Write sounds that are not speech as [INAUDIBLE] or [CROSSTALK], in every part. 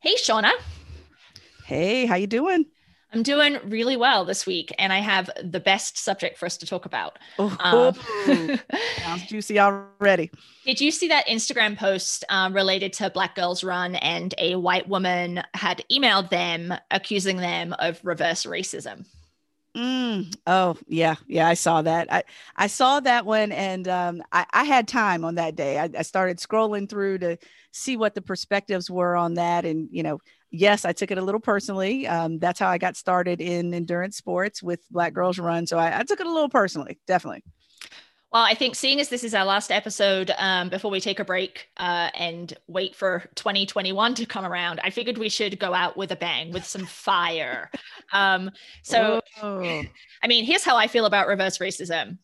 Hey, Shauna. Hey, how you doing? I'm doing really well this week, and I have the best subject for us to talk about. Oh, um, [LAUGHS] sounds juicy already. Did you see that Instagram post um, related to Black Girls Run, and a white woman had emailed them accusing them of reverse racism? Mm, oh yeah, yeah, I saw that. I I saw that one, and um, I, I had time on that day. I, I started scrolling through to see what the perspectives were on that, and you know, yes, I took it a little personally. Um, that's how I got started in endurance sports with Black Girls Run. So I, I took it a little personally, definitely. Well, I think seeing as this is our last episode um, before we take a break uh, and wait for 2021 to come around, I figured we should go out with a bang, with some fire. [LAUGHS] Um, so, Whoa. I mean, here's how I feel about reverse racism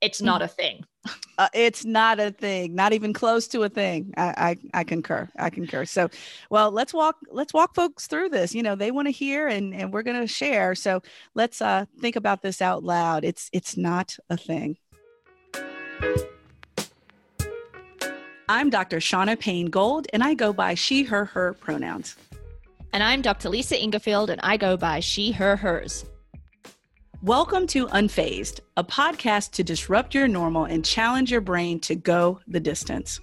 it's not a thing. [LAUGHS] Uh, it's not a thing, not even close to a thing. I, I, I concur. I concur. So, well, let's walk. Let's walk folks through this. You know, they want to hear, and and we're going to share. So let's uh, think about this out loud. It's it's not a thing. I'm Dr. Shauna Payne Gold, and I go by she, her, her pronouns. And I'm Dr. Lisa Ingarfield, and I go by she, her, hers. Welcome to Unfazed, a podcast to disrupt your normal and challenge your brain to go the distance.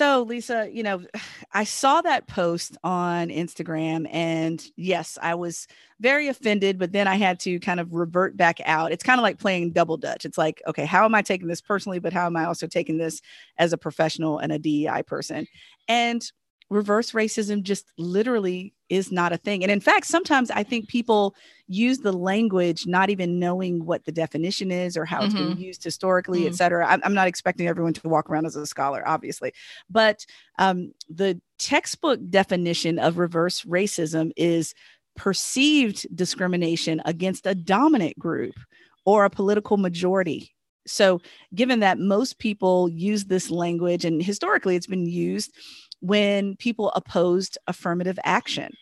So, Lisa, you know, [SIGHS] I saw that post on Instagram, and yes, I was very offended, but then I had to kind of revert back out. It's kind of like playing double dutch. It's like, okay, how am I taking this personally, but how am I also taking this as a professional and a DEI person? And reverse racism just literally is not a thing. And in fact, sometimes I think people use the language not even knowing what the definition is or how mm-hmm. it's been mm-hmm. used historically, mm-hmm. et cetera. I'm, I'm, not expecting everyone to walk around as a scholar, obviously. But um, the textbook definition of reverse racism is perceived discrimination against a dominant group or a political majority so, given that most people use this language, and historically it's been used when people opposed affirmative action.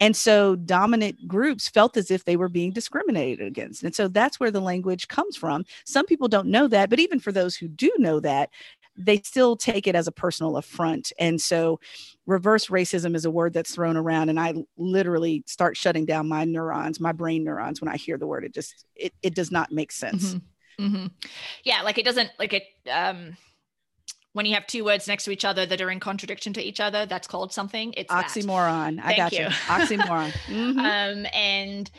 And so dominant groups felt as if they were being discriminated against. And so that's where the language comes from. Some people don't know that, but even for those who do know that, they still take it as a personal affront. And so reverse racism is a word that's thrown around and I literally start shutting down my neurons, my brain neurons when I hear the word. It just it, it does not make sense. Mm-hmm. Mm-hmm. Yeah, like it doesn't like it um when you have two words next to each other that are in contradiction to each other, that's called something. It's oxymoron. I got you. you. [LAUGHS] Oxymoron. Mm-hmm. Um, and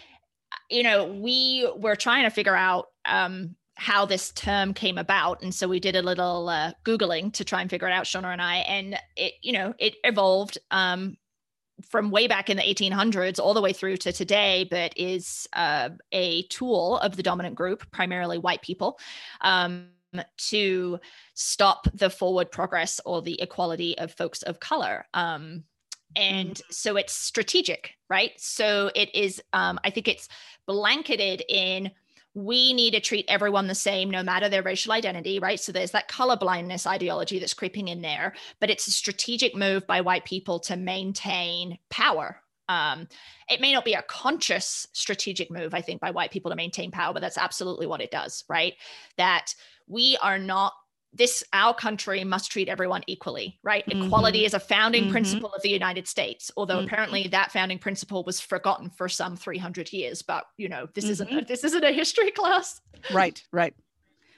you know, we were trying to figure out um, how this term came about, and so we did a little uh, googling to try and figure it out, Shauna and I. And it, you know, it evolved um, from way back in the 1800s all the way through to today, but is uh, a tool of the dominant group, primarily white people. Um, to stop the forward progress or the equality of folks of color. Um, and mm-hmm. so it's strategic, right? So it is, um, I think it's blanketed in we need to treat everyone the same no matter their racial identity, right? So there's that color blindness ideology that's creeping in there, but it's a strategic move by white people to maintain power. Um, it may not be a conscious strategic move, I think, by white people to maintain power, but that's absolutely what it does, right? That we are not this our country must treat everyone equally right mm-hmm. equality is a founding mm-hmm. principle of the united states although mm-hmm. apparently that founding principle was forgotten for some 300 years but you know this isn't a, mm-hmm. this isn't a history [LAUGHS] class right right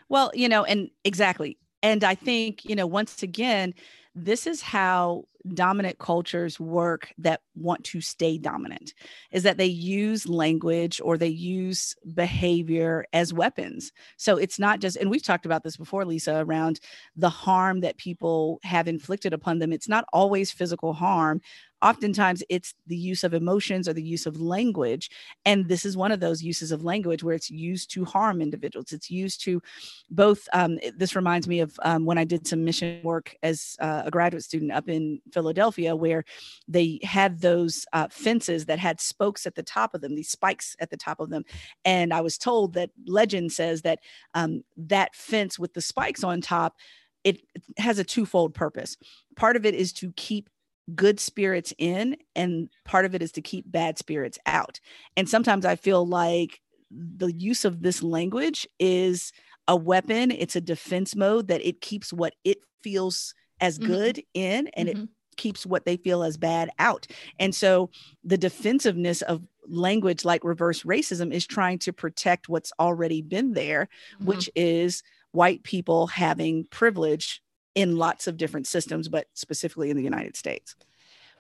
well you know and exactly and i think you know once again this is how dominant cultures work that want to stay dominant is that they use language or they use behavior as weapons. So it's not just, and we've talked about this before, Lisa, around the harm that people have inflicted upon them. It's not always physical harm, oftentimes it's the use of emotions or the use of language and this is one of those uses of language where it's used to harm individuals it's used to both um, this reminds me of um, when i did some mission work as uh, a graduate student up in philadelphia where they had those uh, fences that had spokes at the top of them these spikes at the top of them and i was told that legend says that um, that fence with the spikes on top it has a twofold purpose part of it is to keep good spirits in and part of it is to keep bad spirits out and sometimes i feel like the use of this language is a weapon it's a defense mode that it keeps what it feels as Mhm. good in and it Mhm. Keeps what they feel as bad out. And so the defensiveness of language like reverse racism is trying to protect what's already been there Mhm. which is white people having privilege in lots of different systems but specifically in the united states.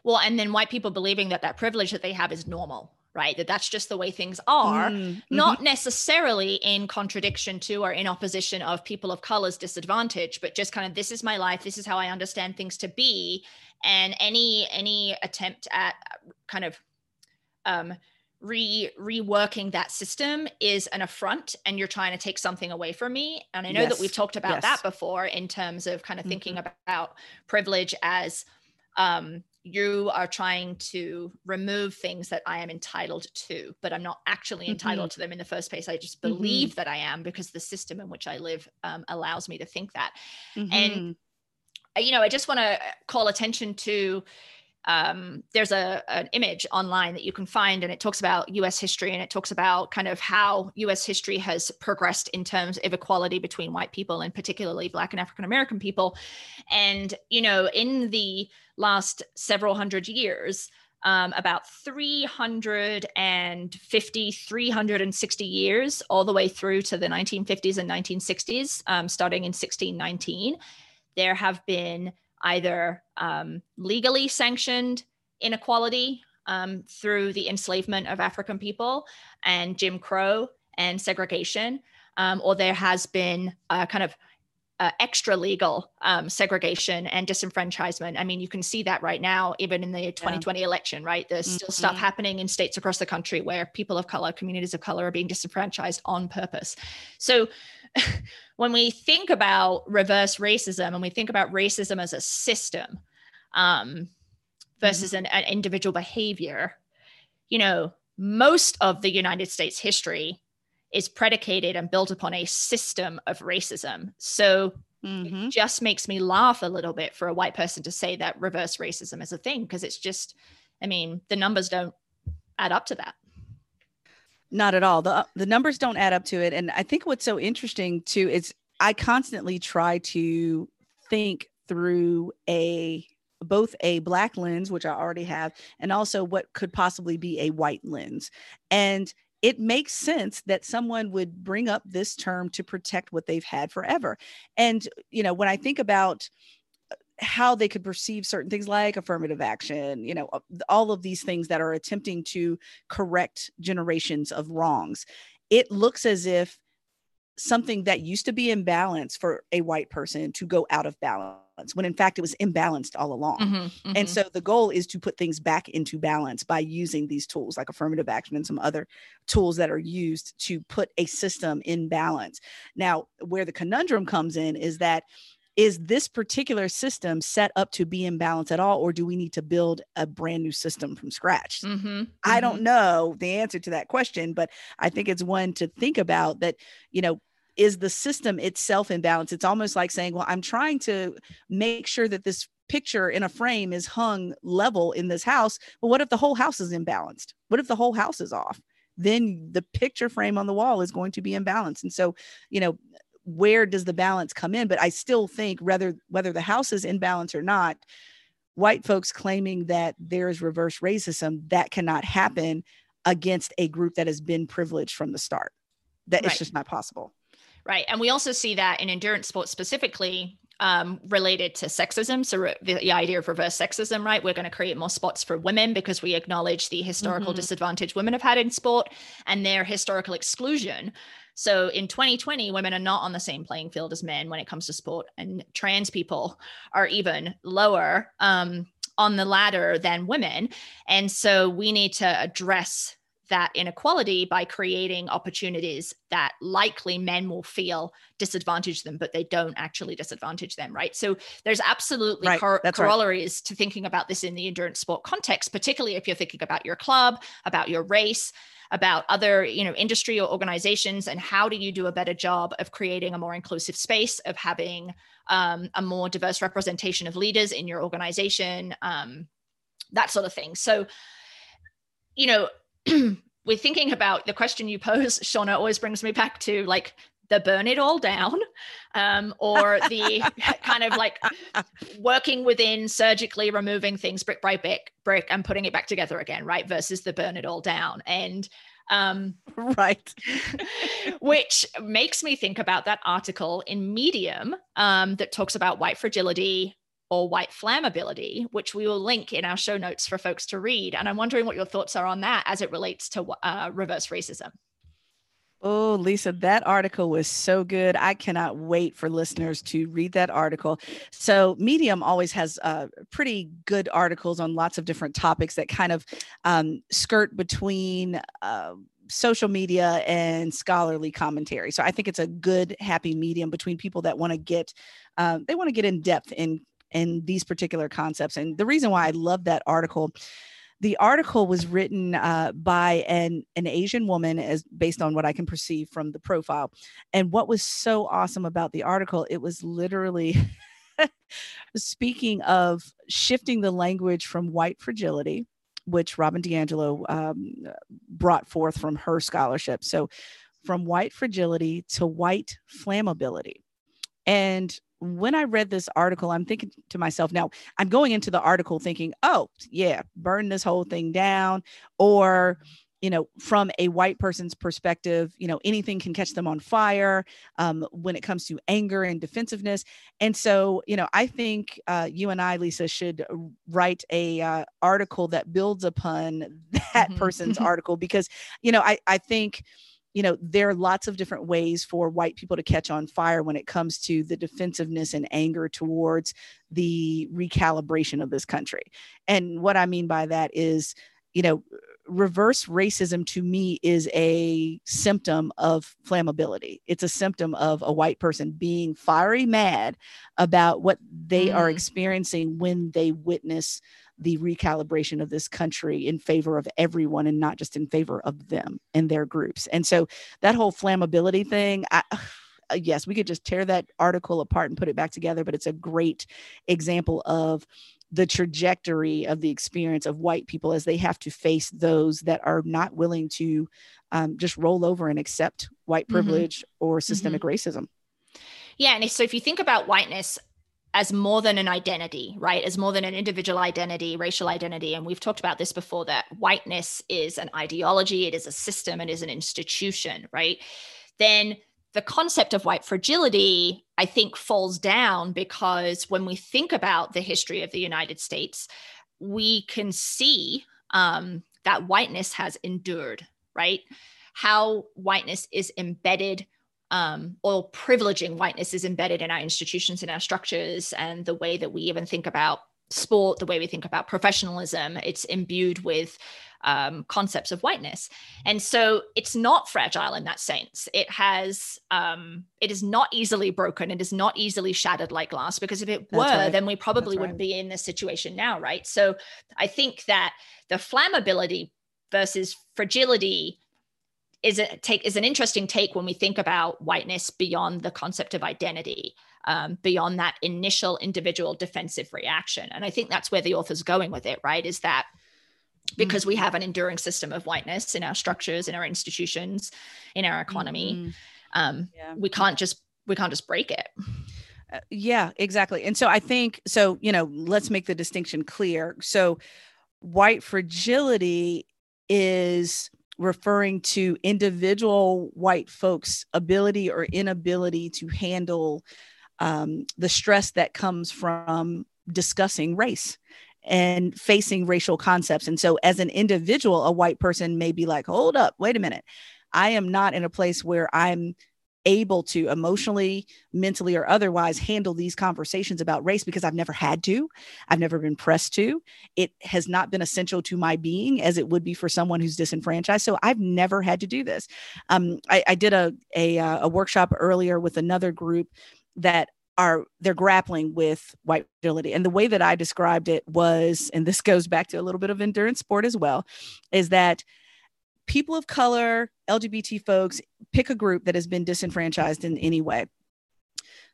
Well, and then white people believing that that privilege that they have is normal, right? That that's just the way things are. Mm, not necessarily in contradiction to or in opposition of people of color's disadvantage but just kind of this is my life this is how i understand things to be and any any attempt at uh, kind of um re reworking that system is an affront and you're trying to take something away from me and i know that we've talked about Yes. that before in terms of kind of thinking Mhm. about privilege as um you are trying to remove things that I am entitled to, but I'm not actually entitled to them in the first place. I just Mhm. believe that I am because the system in which I live um, allows me to think that. mhm, and- Uh, You know, I just want to call attention to. Um, there's a an image online that you can find, and it talks about U.S. history, and it talks about kind of how U.S. history has progressed in terms of equality between white people, and particularly Black and African American people. And you know, in the last several hundred years, um, about 350, 360 years, all the way through to the 1950s and 1960s, um, starting in 1619, there have been either um, legally sanctioned inequality um, through the enslavement of African people and Jim Crow and segregation, um, or there has been a kind of uh, extra legal um, segregation and disenfranchisement. I mean, you can see that right now, even in the 2020 election, right? There's still stuff Mhm. happening in states across the country where people of color, communities of color are being disenfranchised on purpose. So [LAUGHS] when we think about reverse racism and we think about racism as a system um, versus an, an individual behavior, you know, most of the United States history is predicated and built upon a system of racism. So mhm. it just makes me laugh a little bit for a white person to say that reverse racism is a thing because it's just, I mean, the numbers don't add up to that. Not at all. The the numbers don't add up to it. And I think what's so interesting too is I constantly try to think through a both a black lens, which I already have, and also what could possibly be a white lens. And it makes sense that someone would bring up this term to protect what they've had forever. And, you know, when I think about uh, how they could perceive certain things like affirmative action, you know, all of these things that are attempting to correct generations of wrongs, it looks as if something that used to be in balance for a white person to go out of balance when in fact it was imbalanced all along. Mm-hmm. And so the goal is to put things back into balance by using these tools like affirmative action and some other tools that are used to put a system in balance. Now, where the conundrum comes in is that is this particular system set up to be in balance at all, or do we need to build a brand new system from scratch? Mm-hmm. I don't know the answer to that question, but I think it's one to think about that, you know, is the system itself in balance? It's almost like saying, well, I'm trying to make sure that this picture in a frame is hung level in this house. But what if the whole house is imbalanced? What if the whole house is off? Then the picture frame on the wall is going to be imbalanced. And so, you know, where does the balance come in? But I still think whether whether the house is in balance or not, white folks claiming that there is reverse racism that cannot happen against a group that has been privileged from the start. That Right. it's just not possible. Right. And we also see that in endurance sports specifically um, related to sexism. So re- the, idea of reverse sexism, right? We're going to create more spots for women because we acknowledge the historical Mhm. disadvantage women have had in sport and their historical exclusion. So in 2020, women are not on the same playing field as men when it comes to sport, and trans people are even lower um, on the ladder than women. And so we need to address that inequality by creating opportunities that likely men will feel disadvantage them, but they don't actually disadvantage them, right? So there's absolutely Right, cor- that's right. corollaries to thinking about this in the endurance sport context, particularly if you're thinking about your club, about your race, about other you know industry or organizations and how do you do a better job of creating a more inclusive space of having um, a more diverse representation of leaders in your organization um, that sort of thing so you know [CLEARS THROAT] we're thinking about the question you pose, Shauna, always brings me back to like the burn it all down um, or the [LAUGHS] kind of like working within surgically removing things brick by brick brick and putting it back together again right versus the burn it all down. And um, right. [LAUGHS] which makes me think about that article in medium um, that talks about white fragility or white flammability, which we will link in our show notes for folks to read. And I'm wondering what your thoughts are on that as it relates to uh, reverse racism. Oh, Lisa, that article was so good. I cannot wait for listeners to read that article. So, Medium always has uh, pretty good articles on lots of different topics that kind of um, skirt between. Uh, social media and scholarly commentary. So I think it's a good happy medium between people that want to get um, they want to get in depth in in these particular concepts. And the reason why I love that article the article was written uh, by an, an Asian woman, as based on what I can perceive from the profile. And what was so awesome about the article, it was literally [LAUGHS] speaking of shifting the language from white fragility, which Robin DiAngelo um, brought forth from her scholarship. So, from white fragility to white flammability. And when I read this article, I'm thinking to myself, now I'm going into the article thinking, oh, yeah, burn this whole thing down. Or, you know, from a white person's perspective, you know, anything can catch them on fire um, when it comes to anger and defensiveness. And so, you know, I think uh, you and I, Lisa, should write a uh, article that builds upon [LAUGHS] that mm-hmm. person's [LAUGHS] article because, you know, I, I think you know, there are lots of different ways for white people to catch on fire when it comes to the defensiveness and anger towards the recalibration of this country. And what I mean by that is, you know, reverse racism to me is a symptom of flammability. It's a symptom of a white person being fiery mad about what they mm. are experiencing when they witness the recalibration of this country in favor of everyone and not just in favor of them and their groups. And so that whole flammability thing, I, [SIGHS] yes, we could just tear that article apart and put it back together, but it's a great example of the trajectory of the experience of white people as they have to face those that are not willing to um, just roll over and accept white mm-hmm. privilege mm-hmm. or systemic mm-hmm. racism. Yeah. And so if you think about whiteness, as more than an identity, right? As more than an individual identity, racial identity. And we've talked about this before that whiteness is an ideology, it is a system, it is an institution, right? Then the concept of white fragility, I think, falls down because when we think about the history of the United States, we can see um, that whiteness has endured, right? How whiteness is embedded um, or privileging whiteness is embedded in our institutions, in our structures, and the way that we even think about sport, the way we think about professionalism. It's imbued with um, concepts of whiteness, and so it's not fragile in that sense. It has, um, it is not easily broken. It is not easily shattered like glass. Because if it were, right. then we probably wouldn't be in this situation now, right? So I think that the flammability versus fragility is a take is an interesting take when we think about whiteness beyond the concept of identity um, beyond that initial individual defensive reaction and i think that's where the author's going with it right is that because mm-hmm. we have an enduring system of whiteness in our structures in our institutions in our economy mm-hmm. um, yeah. we can't just we can't just break it uh, yeah exactly and so i think so you know let's make the distinction clear so white fragility is referring to individual white folks' ability or inability to handle um, the stress that comes from discussing race and facing racial concepts. And so, as an individual, a white person may be like, hold up, wait a minute. I am not in a place where I'm able to emotionally, mentally, or otherwise handle these conversations about race because I've never had to. I've never been pressed to. It has not been essential to my being as it would be for someone who's disenfranchised. So I've never had to do this. Um, I, I, did a, a, uh, a workshop earlier with another group that are they're grappling with white fragility and the way that i described it was and this goes back to a little bit of endurance sport as well is that people of color, LGBT folks, pick a group that has been disenfranchised in any way.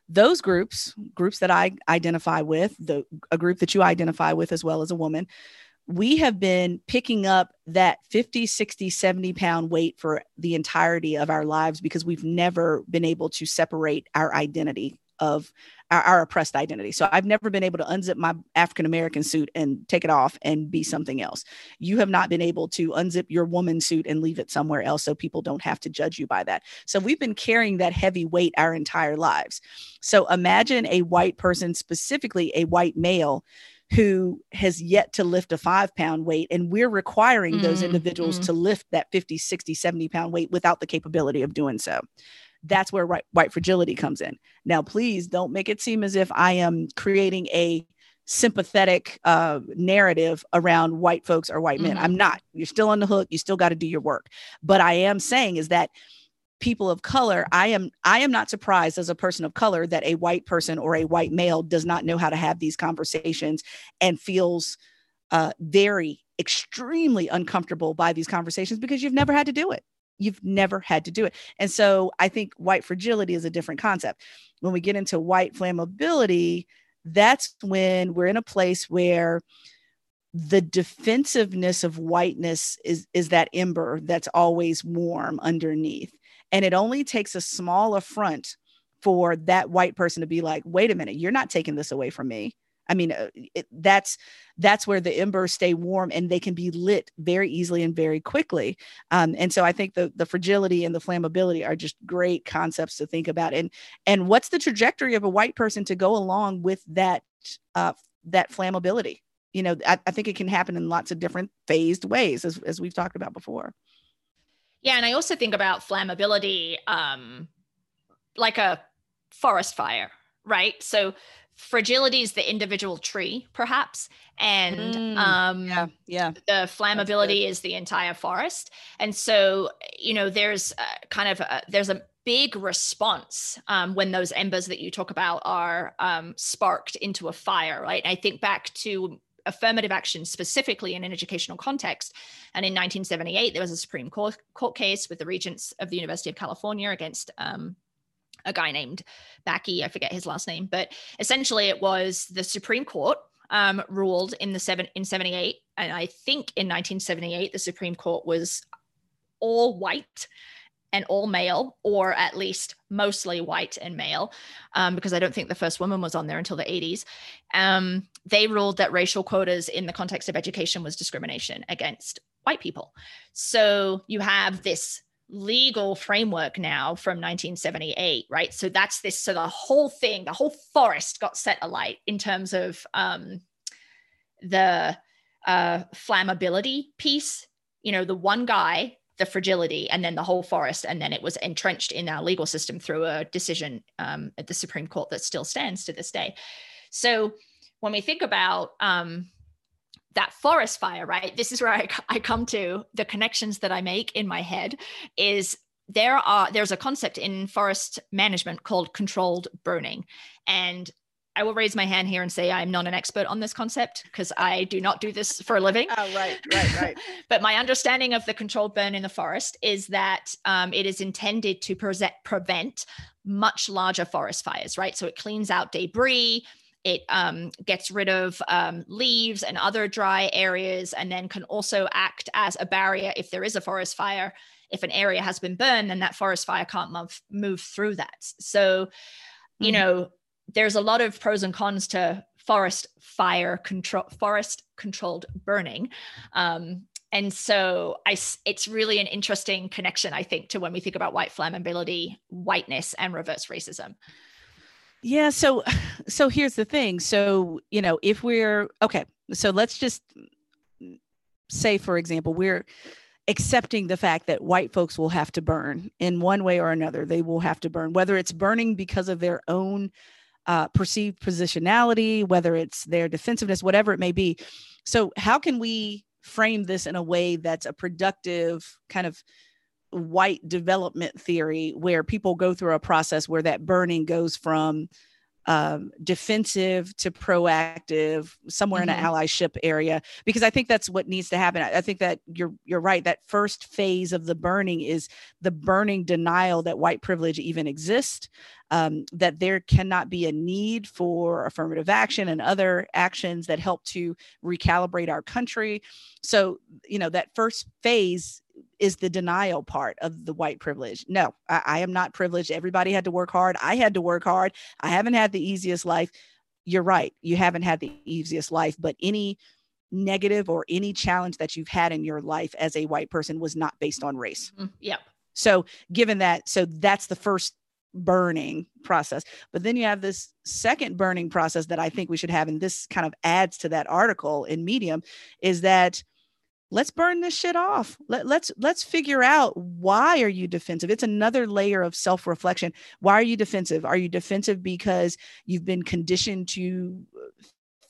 Those groups, groups that I identify with, the a group that you identify with as well as a woman, we have been picking up that 50, 60, 70 pound weight for the entirety of our lives because we've never been able to separate our identity of our, our oppressed identity. So I've never been able to unzip my African American suit and take it off and be something else. You have not been able to unzip your woman suit and leave it somewhere else so people don't have to judge you by that. So we've been carrying that heavy weight our entire lives. So imagine a white person, specifically a white male, who has yet to lift a five pound weight and we're requiring those mm, individuals mm. to lift that 50 60 70 pound weight without the capability of doing so that's where white, white fragility comes in. Now, please don't make it seem as if I am creating a sympathetic uh, narrative around white folks or white men. Mm-hmm. I'm not. You're still on the hook. You still got to do your work. But I am saying is that people of color i am i am not surprised as a person of color that a white person or a white male does not know how to have these conversations and feels uh, very extremely uncomfortable by these conversations because you've never had to do it you've never had to do it. And so I think white fragility is a different concept. When we get into white flammability, that's when we're in a place where the defensiveness of whiteness is is that ember that's always warm underneath and it only takes a small affront for that white person to be like wait a minute you're not taking this away from me I mean, uh, it, that's that's where the embers stay warm and they can be lit very easily and very quickly. Um, and so I think the the fragility and the flammability are just great concepts to think about. And and what's the trajectory of a white person to go along with that uh, that flammability? You know, I, I think it can happen in lots of different phased ways, as as we've talked about before. Yeah, and I also think about flammability um, like a forest fire, right? So fragility is the individual tree perhaps. And mm, um yeah yeah. the flammability is the entire forest. And so you know there's uh, kind of a, there's a big response um, when those embers that you talk about are um, sparked into a fire right? I think back to affirmative action specifically in an educational context. And in 1978, there was a Supreme Court, court case with the regents of the University of California against um, a guy named Bakke, I forget his last name, but essentially it was the Supreme Court um, ruled in the seven in 78, and I think in 1978 the Supreme Court was all white and all male, or at least mostly white and male, um, because I don't think the first woman was on there until the 80s. Um, they ruled that racial quotas in the context of education was discrimination against white people. So you have this legal framework now from 1978 right? So that's this so the whole thing the whole forest got set alight in terms of um the uh flammability piece. You know the one guy the fragility and then the whole forest and then it was entrenched in our legal system through a decision um, at the supreme court that still stands to this day. So when we think about um, that forest fire, right? This is where I, I come to the connections that I make in my head is there are there's a concept in forest management called controlled burning and I will raise my hand here and say I'm not an expert on this concept because I do not do this for a living. Oh, right, right, right. [LAUGHS] but my understanding of the controlled burn in the forest is that um, it is intended to pre- prevent much larger forest fires, right? So it cleans out debris, it um, gets rid of um, leaves and other dry areas, and then can also act as a barrier if there is a forest fire. If an area has been burned, then that forest fire can't move, move through that. So, you mm-hmm. know, there's a lot of pros and cons to forest fire control, forest controlled burning. Um, and so I, it's really an interesting connection, I think, to when we think about white flammability, whiteness, and reverse racism. Yeah, so [SIGHS] so here's the thing. So, you know, if we're okay, so let's just say for example, we're accepting the fact that white folks will have to burn in one way or another. They will have to burn whether it's burning because of their own uh, perceived positionality, whether it's their defensiveness, whatever it may be. So, how can we frame this in a way that's a productive kind of white development theory where people go through a process where that burning goes from um, defensive to proactive, somewhere mm-hmm. in an mm-hmm. allyship area, because I think that's what needs to happen. I, I think that you're you're right. That first phase of the burning is the burning denial that white privilege even exists, um, that there cannot be a need for affirmative action and other actions that help to recalibrate our country. So, you know, that first phase is the denial part of the white privilege. No, I, I, am not privileged. Everybody had to work hard. I had to work hard. I haven't had the easiest life. You're right. You haven't had the easiest life, but any negative or any challenge that you've had in your life as a white person was not based on race. Mm-hmm. Yep. So, given that, so that's the first burning process. But then you have this second burning process that I think we should have, and this kind of adds to that article in Medium, is that let's burn this shit off. Let, let's let's figure out why are you defensive? It's another layer of self-reflection. Why are you defensive? Are you defensive because you've been conditioned to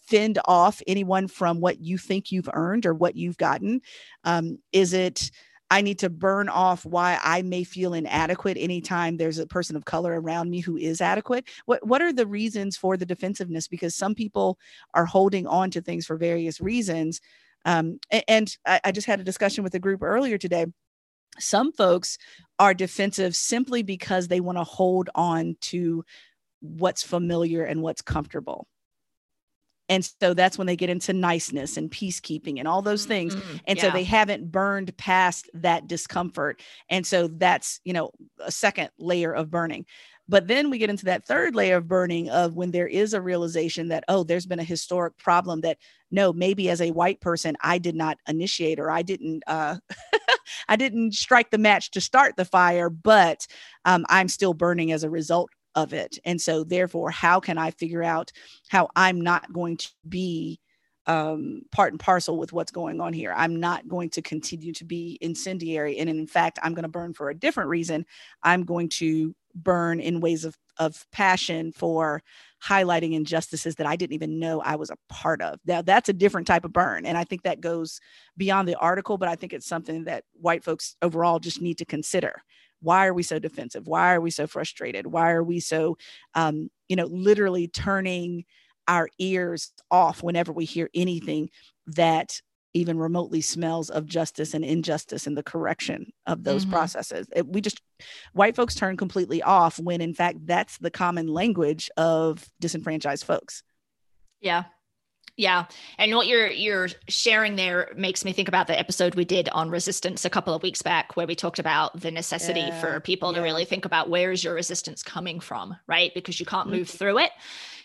fend off anyone from what you think you've earned or what you've gotten? Um, is it I need to burn off why I may feel inadequate anytime there's a person of color around me who is adequate. What what are the reasons for the defensiveness? Because some people are holding on to things for various reasons um, and, I, I just had a discussion with a group earlier today some folks are defensive simply because they want to hold on to what's familiar and what's comfortable. And so that's when they get into niceness and peacekeeping and all those things. Mm-hmm. And yeah. so they haven't burned past that discomfort. And so that's, you know, a second layer of burning. But then we get into that third layer of burning of when there is a realization that, oh, there's been a historic problem that no, maybe as a white person, I did not initiate or I didn't uh [LAUGHS] I didn't strike the match to start the fire, but um, I'm still burning as a result of it. And so therefore, how can I figure out how I'm not going to be um, part and parcel with what's going on here. I'm not going to continue to be incendiary. And in fact, I'm going to burn for a different reason. I'm going to burn in ways of, of passion for highlighting injustices that I didn't even know I was a part of. Now, that's a different type of burn. And I think that goes beyond the article, but I think it's something that white folks overall just need to consider. Why are we so defensive? Why are we so frustrated? Why are we so, um, you know, literally turning our ears off whenever we hear anything that even remotely smells of justice and injustice and the correction of those mm-hmm. processes. It, we just, white folks turn completely off when in fact that's the common language of disenfranchised folks. Yeah. Yeah. And what you're you're sharing there makes me think about the episode we did on resistance a couple of weeks back where we talked about the necessity yeah, for people yeah. to really think about where is your resistance coming from, right? Because you can't move mm-hmm. through it.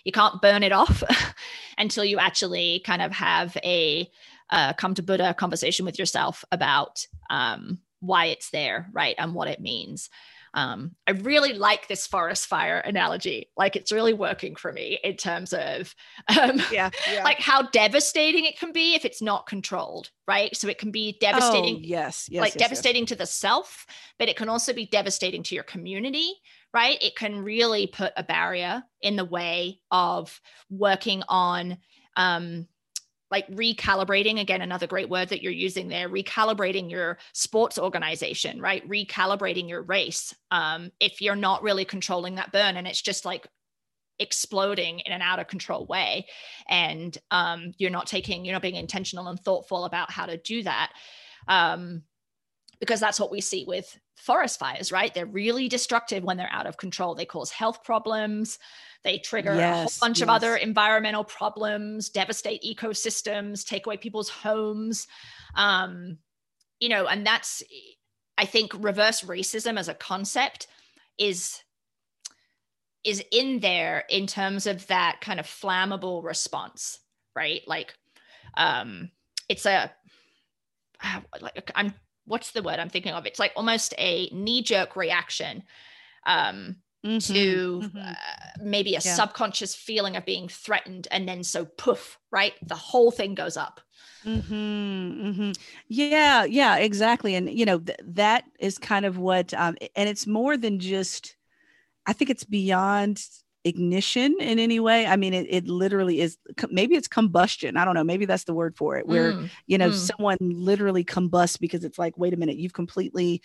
You can't burn it off [LAUGHS] until you actually kind of have a uh, come to Buddha conversation with yourself about um, why it's there, right? And what it means. Um, I really like this forest fire analogy. Like it's really working for me in terms of um, yeah, yeah. like how devastating it can be if it's not controlled, right? So it can be devastating. Oh, yes, yes, like yes, devastating yes. to the self, but it can also be devastating to your community, right? It can really put a barrier in the way of working on um, like recalibrating again another great word that you're using there recalibrating your sports organization right? Recalibrating your race um, if you're not really controlling that burn and it's just like exploding in an out of control way and um, you're not taking you're not being intentional and thoughtful about how to do that um, because that's what we see with forest fires right? They're really destructive when they're out of control. They cause health problems they trigger yes, a whole bunch yes. of other environmental problems, devastate ecosystems, take away people's homes. Um, you know, and that's, I think, reverse racism as a concept is is in there in terms of that kind of flammable response, right? Like, um, it's a like I'm what's the word I'm thinking of? It's like almost a knee jerk reaction um, mm-hmm, to mm-hmm. Uh, maybe a yeah. subconscious feeling of being threatened and then so poof right the whole thing goes up mm-hmm, mm-hmm. yeah yeah exactly and you know th- that is kind of what um, and it's more than just i think it's beyond ignition in any way i mean it, it literally is maybe it's combustion i don't know maybe that's the word for it where mm, you know mm. someone literally combusts because it's like wait a minute you've completely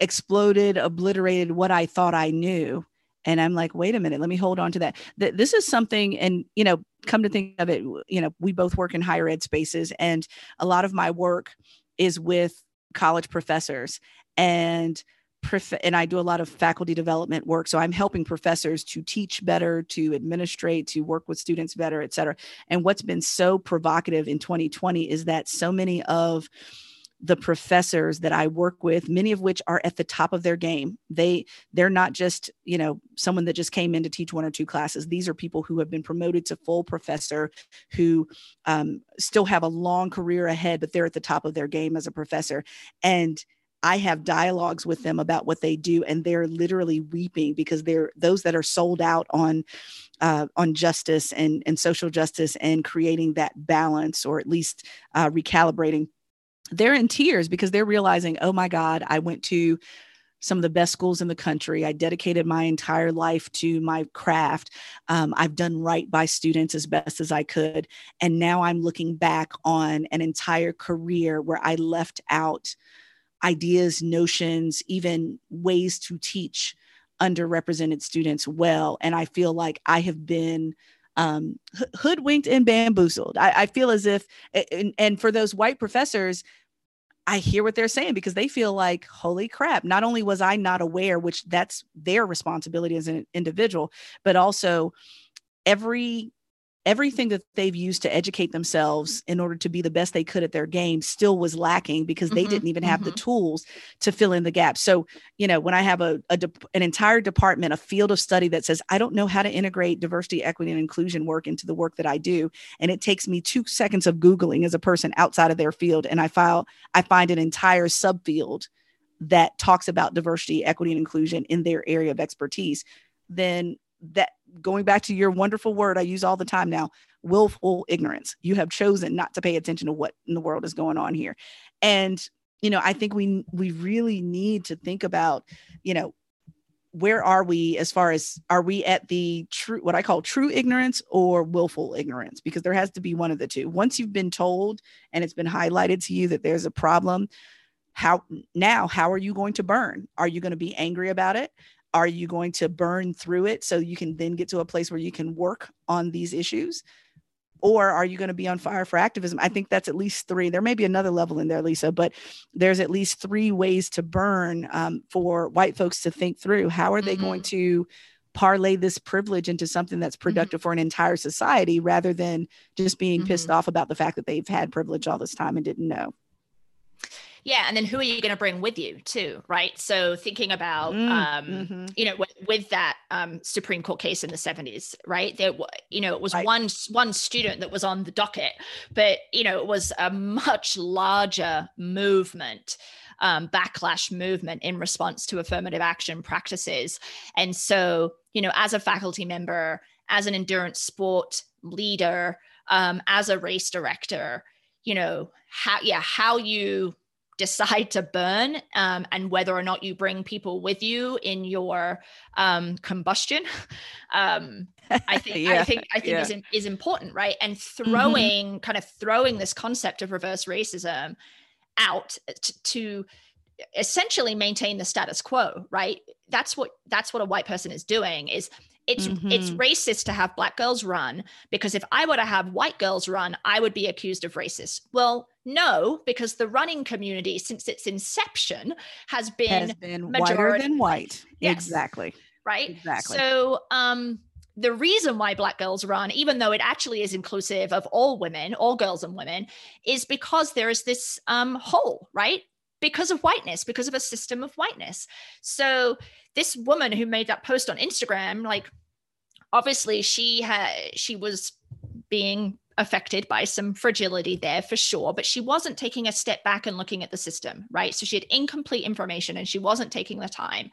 exploded, obliterated what I thought I knew. and i'm like wait a minute let me hold on to that Th- this is something and you know come to think of it you know we both work in higher ed spaces and a lot of my work is with college professors and prof- and I do a lot of faculty development work. So I'm helping professors to teach better, to administrate, to work with students better, et cetera. And what's been so provocative in 2020 is that so many of the professors that I work with, many of which are at the top of their game. They they're not just, you know, someone that just came in to teach one or two classes. These are people who have been promoted to full professor, who um, still have a long career ahead, but they're at the top of their game as a professor. And I have dialogues with them about what they do, and they're literally weeping because they're those that are sold out on uh, on justice and and social justice and creating that balance, or at least uh, recalibrating. They're in tears because they're realizing, oh my God, I went to some of the best schools in the country. I dedicated my entire life to my craft. Um, I've done right by students as best as I could. And now I'm looking back on an entire career where I left out ideas, notions, even ways to teach underrepresented students well. And I feel like I have been um, hoodwinked and bamboozled. I, I feel as if, and, and for those white professors, I hear what they're saying because they feel like, holy crap, not only was I not aware, which that's their responsibility as an individual, but also every everything that they've used to educate themselves in order to be the best they could at their game still was lacking because they mm-hmm, didn't even have mm-hmm. the tools to fill in the gaps. So, you know, when I have a, a de- an entire department, a field of study that says, I don't know how to integrate diversity, equity, and inclusion work into the work that I do, and it takes me two seconds of Googling as a person outside of their field, and I file, I find an entire subfield that talks about diversity, equity, and inclusion in their area of expertise, then that going back to your wonderful word I use all the time now, willful ignorance. You have chosen not to pay attention to what in the world is going on here. And you know, I think we we really need to think about, you know, where are we as far as are we at the true what I call true ignorance or willful ignorance because there has to be one of the two. Once you've been told and it's been highlighted to you that there's a problem, how now how are you going to burn? Are you going to be angry about it? Are you going to burn through it so you can then get to a place where you can work on these issues or are you going to be on fire for activism i think that's at least three there may be another level in there lisa but there's at least three ways to burn um, for white folks to think through how are they mm-hmm. going to parlay this privilege into something that's mm-hmm. productive mm-hmm. for an entire society rather than just being mm-hmm. pissed off about the fact that they've had privilege all this time and didn't know yeah and then who are you going to bring with you too right so thinking about mm, um mm-hmm. you know with, with that um supreme court case in the 70s right there you know it was right. one one student that was on the docket but you know it was a much larger movement um, backlash movement in response to affirmative action practices and so you know as a faculty member as an endurance sport leader um, as a race director you know how yeah how you decide to burn um, and whether or not you bring people with you in your um, combustion [LAUGHS] um, i think yeah, i think i think yeah. is, is important right and mm-hmm. throwing mm-hmm. kind of throwing this concept of reverse racism out to, to essentially maintain the status quo right that's what that's what a white person is doing is it's mm-hmm. it's racist to have black girls run because if I were to have white girls run, I would be accused of racist. Well, no, because the running community since its inception has been, has been whiter than white. Yes. Exactly. Right. Exactly. So um the reason why black girls run even though it actually is inclusive of all women all girls and women is because there is this um, hole right because of whiteness because of a system of whiteness. So this woman who made that post on instagram like obviously she had she was being affected by some fragility there for sure but she wasn't taking a step back and looking at the system right? So she had incomplete information and she wasn't taking the time.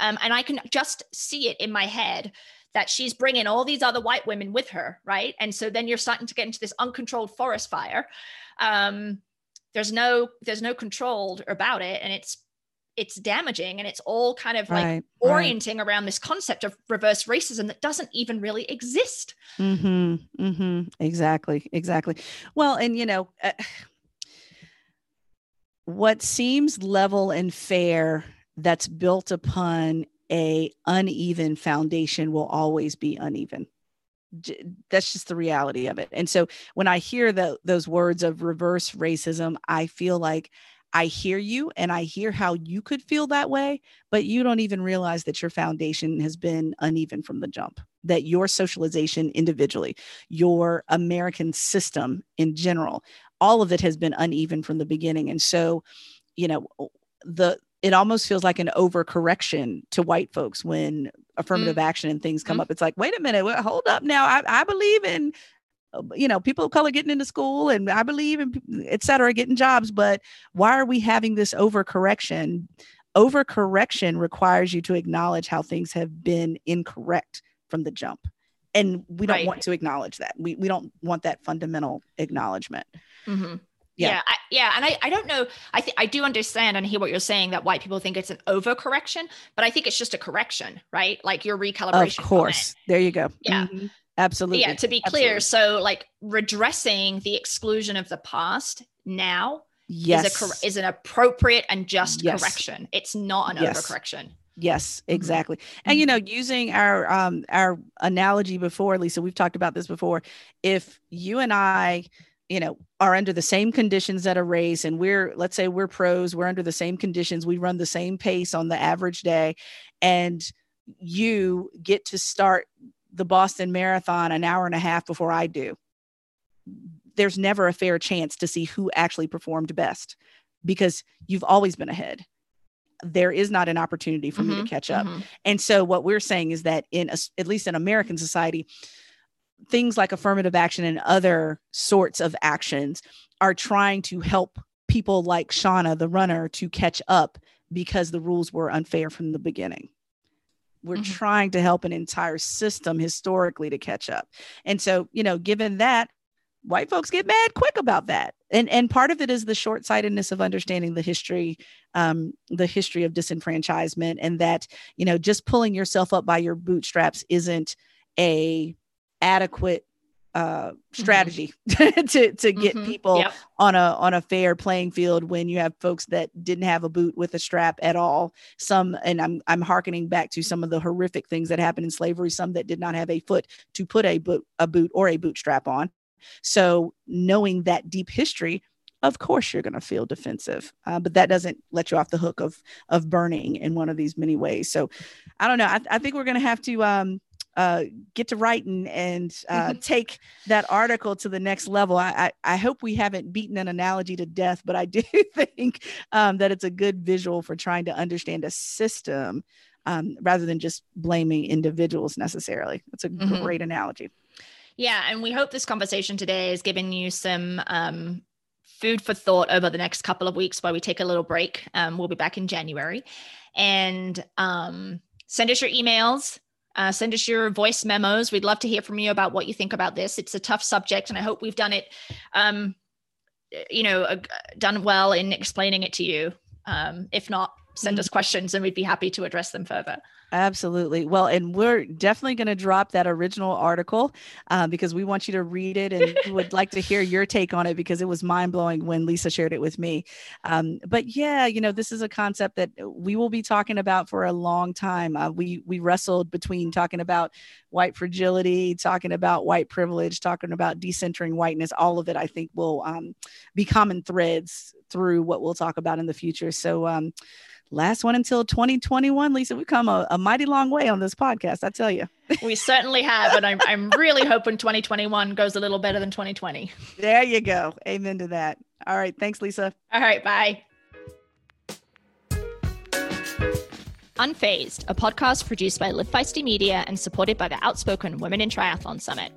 Um, and i can just see it in my head that she's bringing all these other white women with her right? And so then you're starting to get into this uncontrolled forest fire. Um, there's no there's no control about it and it's it's damaging and it's all kind of like right, orienting right. around this concept of reverse racism that doesn't even really exist mm-hmm, mm-hmm. exactly exactly well and you know uh, what seems level and fair that's built upon a uneven foundation will always be uneven that's just the reality of it. And so when i hear the, those words of reverse racism i feel like i hear you and i hear how you could feel that way but you don't even realize that your foundation has been uneven from the jump that your socialization individually your american system in general all of it has been uneven from the beginning. And so you know the it almost feels like an overcorrection to white folks when affirmative mm. action and things come mm. up. It's like, wait a minute, well, hold up now. I, I believe in, uh, you know, people of color getting into school and I believe in, et cetera, getting jobs. But why are we having this overcorrection? Overcorrection requires you to acknowledge how things have been incorrect from the jump. And we don't right. want to acknowledge that. We, we don't want that fundamental acknowledgment. Mm-hmm yeah yeah, I, yeah and I, I don't know i think i do understand and hear what you're saying that white people think it's an overcorrection but i think it's just a correction right like your recalibration of course there you go yeah mm-hmm. absolutely yeah to be clear Absolutely. so like redressing the exclusion of the past now yes is, a, is an appropriate and just yes. correction it's not an yes. overcorrection Yes, mm-hmm. exactly. Mm-hmm. And you know, using our um our analogy before, Lisa, we've talked about this before. If you and I you know are under the same conditions that a race and we're let's say we're pros we're under the same conditions we run the same pace on the average day and you get to start the boston marathon an hour and a half before i do there's never a fair chance to see who actually performed best because you've always been ahead there is not an opportunity for mm-hmm, me to mm-hmm, catch up mm-hmm. and so what we're saying is that in a, at least in american society things like affirmative action and other sorts of actions are trying to help people like Shauna, the runner, to catch up because the rules were unfair from the beginning. We're mm-hmm. trying to help an entire system historically to catch up. And so, you know, given that, white folks get mad quick about that. And and part of it is the short-sightedness of understanding the history, um, the history of disenfranchisement, and that, you know, just pulling yourself up by your bootstraps isn't a adequate uh, mm-hmm. strategy mm-hmm. [LAUGHS] to to get mm-hmm. people yep. on a on a fair playing field when you have folks that didn't have a boot with a strap at all. Some and I'm I'm harkening back to some of the horrific things that happened in slavery. Some that did not have a foot to put a boot a boot or a bootstrap on. So knowing that deep history. Of course, you're going to feel defensive, uh, but that doesn't let you off the hook of of burning in one of these many ways. So, I don't know. I, I think we're going to have to um, uh, get to writing and uh, mm-hmm. take that article to the next level. I, I, I, hope we haven't beaten an analogy to death, but I [LAUGHS] do think um, that it's a good visual for trying to understand a system um, rather than just blaming individuals necessarily. It's a mm-hmm. great analogy. Yeah, and we hope this conversation today has given you some um, food for thought over the next couple of weeks while we take a little break. Um, we'll be back in January. And um, send us your emails uh, send us your voice memos. We'd love to hear from you about what you think about this. It's a tough subject, and I hope we've done it, um, you know, uh, done well in explaining it to you. Um, if not, send us mm-hmm. questions, and we'd be happy to address them further. Absolutely. Well, and we're definitely going to drop that original article uh, because we want you to read it and would like to hear your take on it because it was mind blowing when Lisa shared it with me. Um, but yeah, you know, this is a concept that we will be talking about for a long time. Uh, we we wrestled between talking about white fragility, talking about white privilege, talking about decentering whiteness. All of it, I think, will um, be common threads through what we'll talk about in the future. So. Um, last one until 2021. Lisa, we've come a, a mighty long way on this podcast, I tell you. [LAUGHS] we certainly have. And I'm, I'm really hoping 2021 goes a little better than 2020. There you go. Amen to that. All right. Thanks, Lisa. All right. Bye. Unfazed, a podcast produced by Live Feisty Media and supported by the Outspoken Women in Triathlon Summit.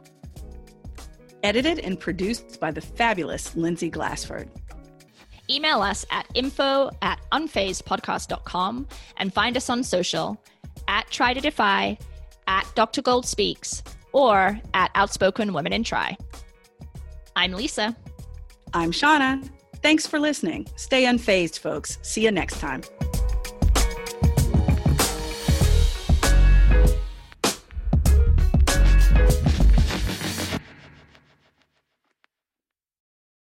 Edited and produced by the fabulous Lindsay Glassford. Email us at info at unfazedpodcast.com and find us on social at Tri to Defy, at Dr. Gold Speaks, or at Outspoken Women in Tri. I'm Lisa. I'm Shauna. Thanks for listening. Stay unfazed, folks. See you next time.